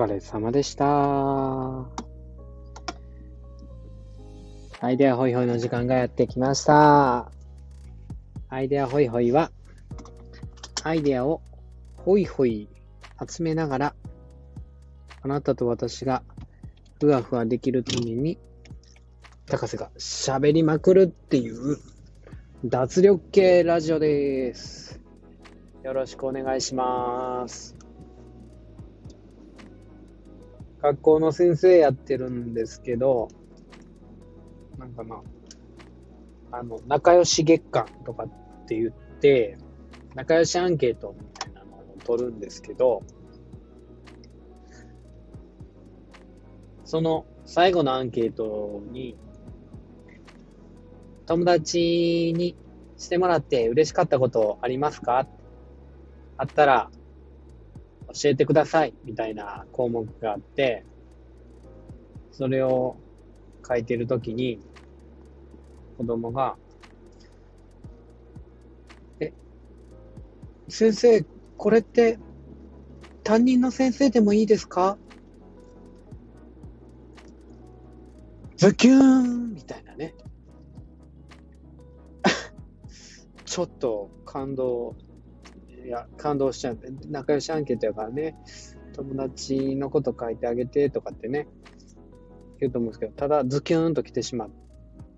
疲れ様でした。アイデアホイホイの時間がやってきました。アイデアホイホイは、アイデアをホイホイ集めながら、あなたと私がふわふわできるために、高瀬が喋りまくるっていう脱力系ラジオです。よろしくお願いします。学校の先生やってるんですけど、なんかな、あの、仲良し月間とかって言って、仲良しアンケートみたいなのを取るんですけど、その最後のアンケートに、友達にしてもらって嬉しかったことありますか？あったら教えてくださいみたいな項目があって、それを書いてるときに子供が、え、先生、これって担任の先生でもいいですか？ズキューンみたいなね。ちょっと感動、いや、感動しちゃって、仲良しアンケートやからね、友達のこと書いてあげてとかってね、言うと思うんですけど、ただズキューンと来てしまっ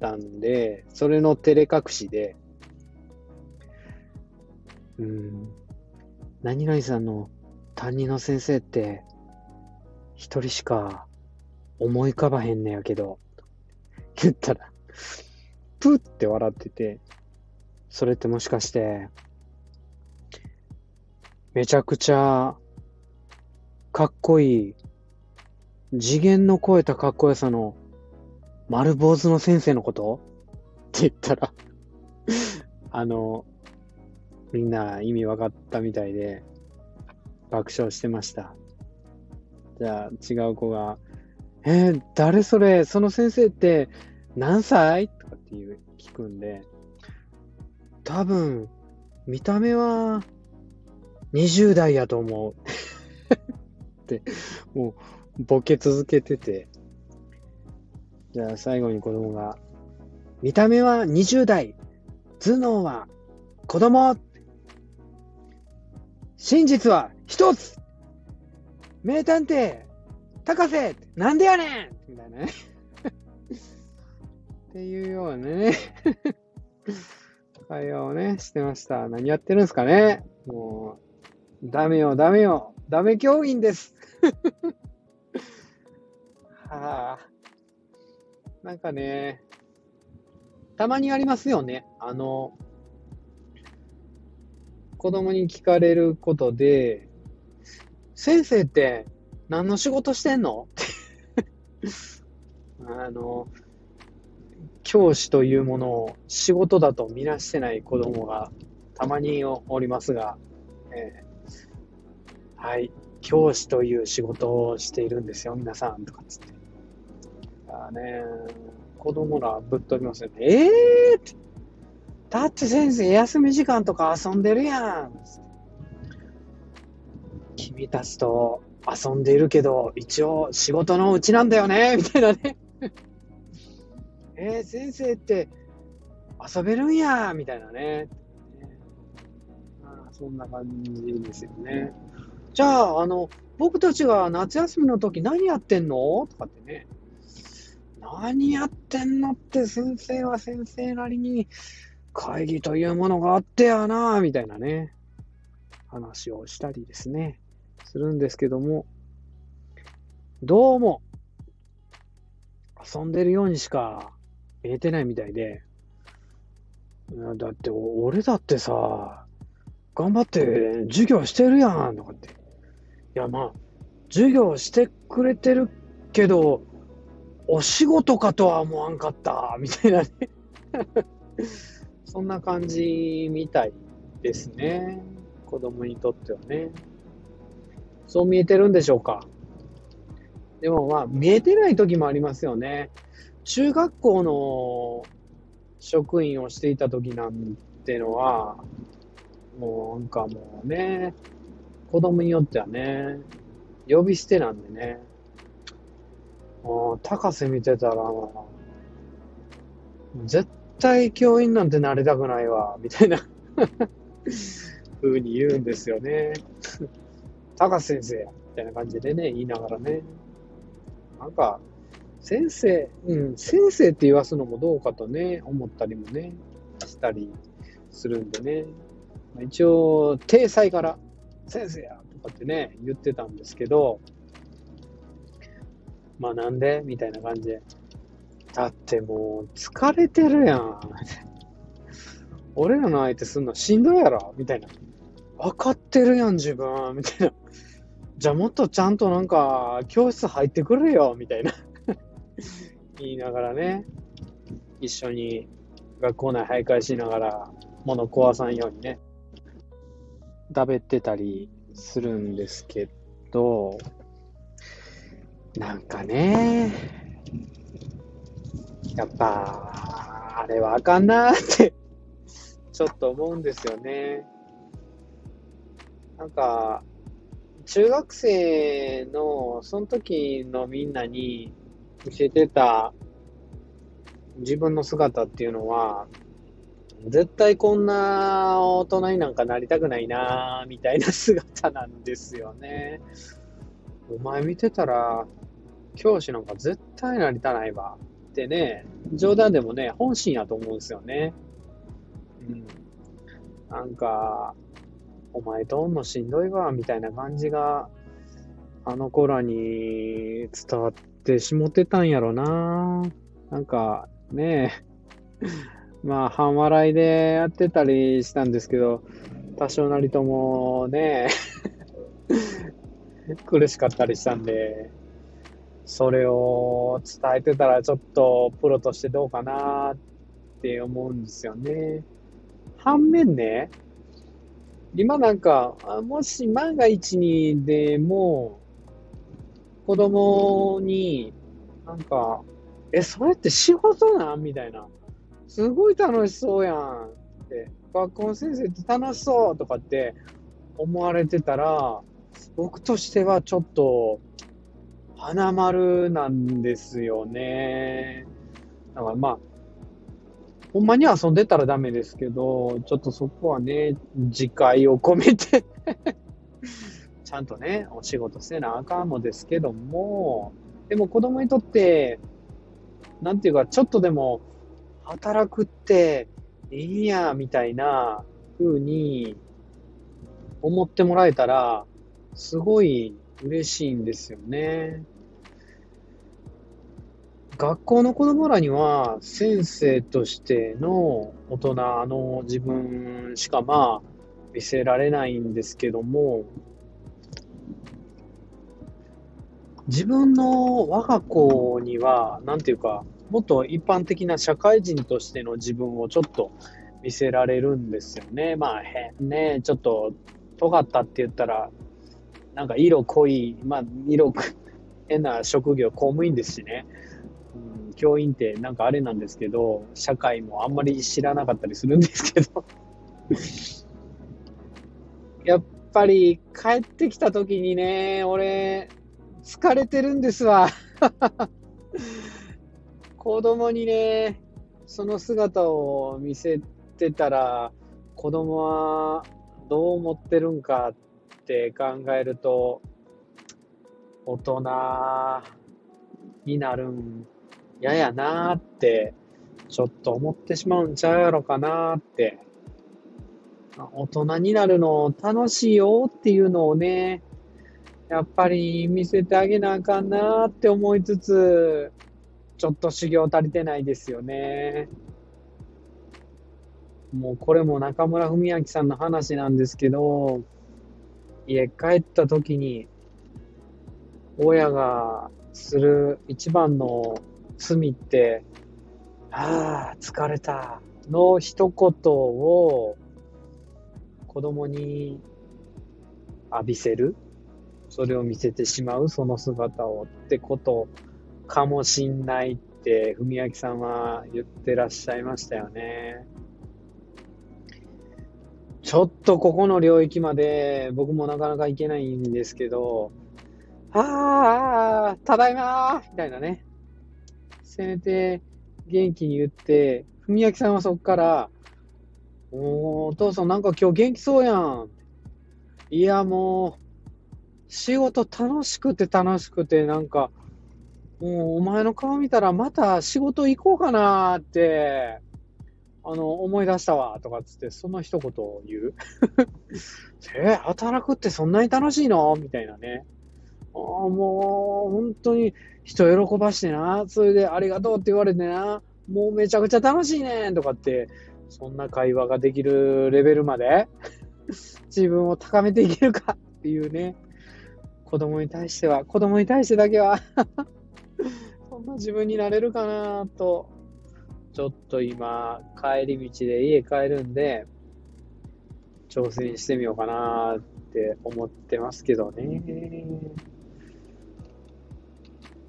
たんで、それの照れ隠しで、うん、何々さんの担任の先生って、一人しか思い浮かばへんねやけど、言ったら、プーって笑ってて、それってもしかして、めちゃくちゃかっこいい、次元の超えたかっこよさの丸坊主の先生のこと？って言ったら、あの、みんな意味わかったみたいで爆笑してました。じゃあ違う子が、えー誰それ？その先生って何歳？とかっていう聞くんで、多分、見た目は20代やと思う。って、もう、ボケ続けてて。じゃあ最後に子供が、見た目は20代、頭脳は子供真実は一つ名探偵高瀬なんでやねんみたいなね。っていうようなね、会話をね、してました。何やってるんですかねもう、ダメよ、ダメよ、ダメ教員です。はあ、なんかね、たまにありますよね。あの、子供に聞かれることで、先生って何の仕事してんの？あの、教師というものを仕事だと見なしてない子供がたまにおりますが、えーはい、教師という仕事をしているんですよ、皆さん、とかつって。あね、子供らぶっ飛びますよね。えーってだって先生、休み時間とか遊んでるやん。君たちと遊んでいるけど、一応仕事のうちなんだよね、みたいなね。えー、先生って遊べるんや、みたいなね。そんな感じですよね。じゃあ、あの、僕たちが夏休みの時何やってんの？とかってね。何やってんのって先生は先生なりに会議というものがあってやな、みたいなね。話をしたりですね。するんですけども、どうも、遊んでるようにしか見えてないみたいで、だって俺だってさ、頑張って授業してるやんとかって。やまあ、授業してくれてるけど、お仕事かとは思わんかった、みたいなね。そんな感じみたいですね。子供にとってはね。そう見えてるんでしょうか。でもまあ、見えてない時もありますよね。中学校の職員をしていた時なんてのは、もうなんかもうね、子供によってはね、呼び捨てなんでね。もう、高瀬見てたら、絶対教員なんてなりたくないわ、みたいな 風に言うんですよね。高瀬先生や、みたいな感じでね、言いながらね。なんか、先生、うん、先生って言わすのもどうかとね、思ったりもね、したりするんでね。一応、体裁から、先生やとかってね、言ってたんですけど、まあなんで？みたいな感じで。だってもう、疲れてるやん。俺らの相手すんのしんどいやろ？みたいな。分かってるやん、自分みたいな。じゃあもっとちゃんとなんか、教室入ってくるよみたいな。言いながらね、一緒に学校内徘徊しながら、物壊さんようにね、食べてたりするんですけど、なんかね、やっぱ、あれはあかんなってちょっと思うんですよね。なんか、中学生の、その時のみんなに教えてた自分の姿っていうのは、絶対こんな大人になんかなりたくないなみたいな姿なんですよね。お前見てたら、教師なんか絶対なりたないわってね、冗談でもね、本心やと思うんですよね。うん。なんか、お前とんのしんどいわ、みたいな感じが、あの子らに伝わってしもてたんやろな。なんか、ねえ、まあ、半笑いでやってたりしたんですけど、多少なりともね、苦しかったりしたんで、それを伝えてたらちょっとプロとしてどうかなって思うんですよね。反面ね、今なんか、もし万が一にでも、子供に、なんか、え、それって仕事なん？みたいな。すごい楽しそうやんって。学校の先生って楽しそうとかって思われてたら、僕としてはちょっと、花丸なんですよね。だからまあ、ほんまに遊んでたらダメですけど、ちょっとそこはね、自戒を込めて ちゃんとね、お仕事せなあかんのですけども、でも子供にとって、なんていうか、ちょっとでも、働くっていいや、みたいな風に思ってもらえたら、すごい嬉しいんですよね。学校の子供らには先生としての大人の自分しかまあ見せられないんですけども、自分の我が子には、なんていうか、もっと一般的な社会人としての自分をちょっと見せられるんですよね。まあ、変ね、ちょっと尖ったって言ったら、なんか色濃い、まあ、色、変な職業、公務員ですしね。うん、教員ってなんかあれなんですけど、社会もあんまり知らなかったりするんですけど。やっぱり帰ってきた時にね、俺、疲れてるんですわ。子供にね、その姿を見せてたら、子供はどう思ってるんかって考えると、大人になるん嫌やなーって、ちょっと思ってしまうんちゃうやろかなーって、大人になるの楽しいよっていうのをね、やっぱり見せてあげなあかんなーって思いつつ、ちょっと修行足りてないですよね。もうこれも中村文明さんの話なんですけど、家帰った時に、親がする一番の罪って、ああ、疲れたの一言を子供に浴びせる。それを見せてしまう、その姿をってことかもしんないって、文明さんは言ってらっしゃいましたよね。ちょっとここの領域まで僕もなかなか行けないんですけど、ああ、ただいまみたいなね。せめて元気に言って、文明さんはそっから、おお父さんなんか今日元気そうやん。いや、もう、仕事楽しくて楽しくて、なんか、もうお前の顔見たらまた仕事行こうかなって、あの、思い出したわ、とかつって、その一言を言う？え、働くってそんなに楽しいの？みたいなね。ああ、もう、本当に人喜ばしてな。それでありがとうって言われてな。もうめちゃくちゃ楽しいねんとかって、そんな会話ができるレベルまで 自分を高めていけるかっていうね。子供に対しては、子供に対してだけは そんな自分になれるかなと、ちょっと今、帰り道で家帰るんで、挑戦してみようかなって思ってますけどね。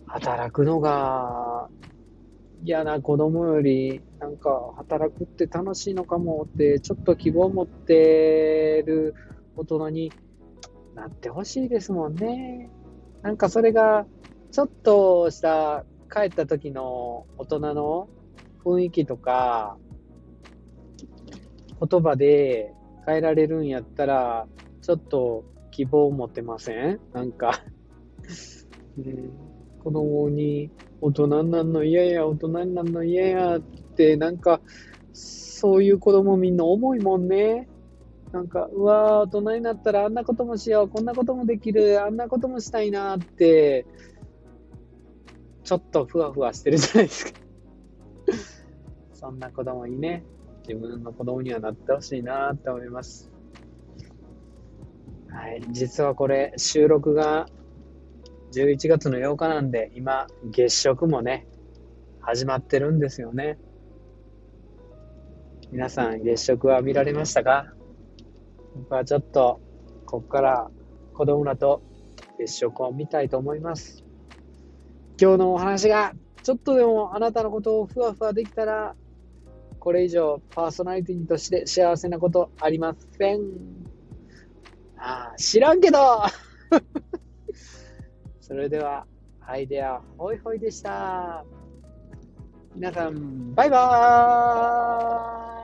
働くのが嫌な子供より、なんか働くって楽しいのかもって、ちょっと希望を持ってる大人になってほしいですもんね。なんかそれが、ちょっとした帰った時の大人の雰囲気とか、言葉で変えられるんやったら、ちょっと希望を持てません？なんか。ね、子供に大人になるの嫌や、大人になるの嫌やって、なんか、そういう子供みんな重いもんね。なんか、うわー、大人になったらあんなこともしよう、こんなこともできる、あんなこともしたいなって、ちょっとふわふわしてるじゃないですか そんな子供にね、自分の子供にはなってほしいなって思います。はい、実はこれ、収録が11月の8日なんで、今、月食もね、始まってるんですよね。皆さん、月食は見られましたか？僕はちょっと、こっから子供らと月食を見たいと思います。今日のお話が、ちょっとでもあなたのことをふわふわできたら、これ以上パーソナリティとして幸せなことありません。ああ、知らんけど それでは、アイデアホイホイでした。皆さん、バイバーイ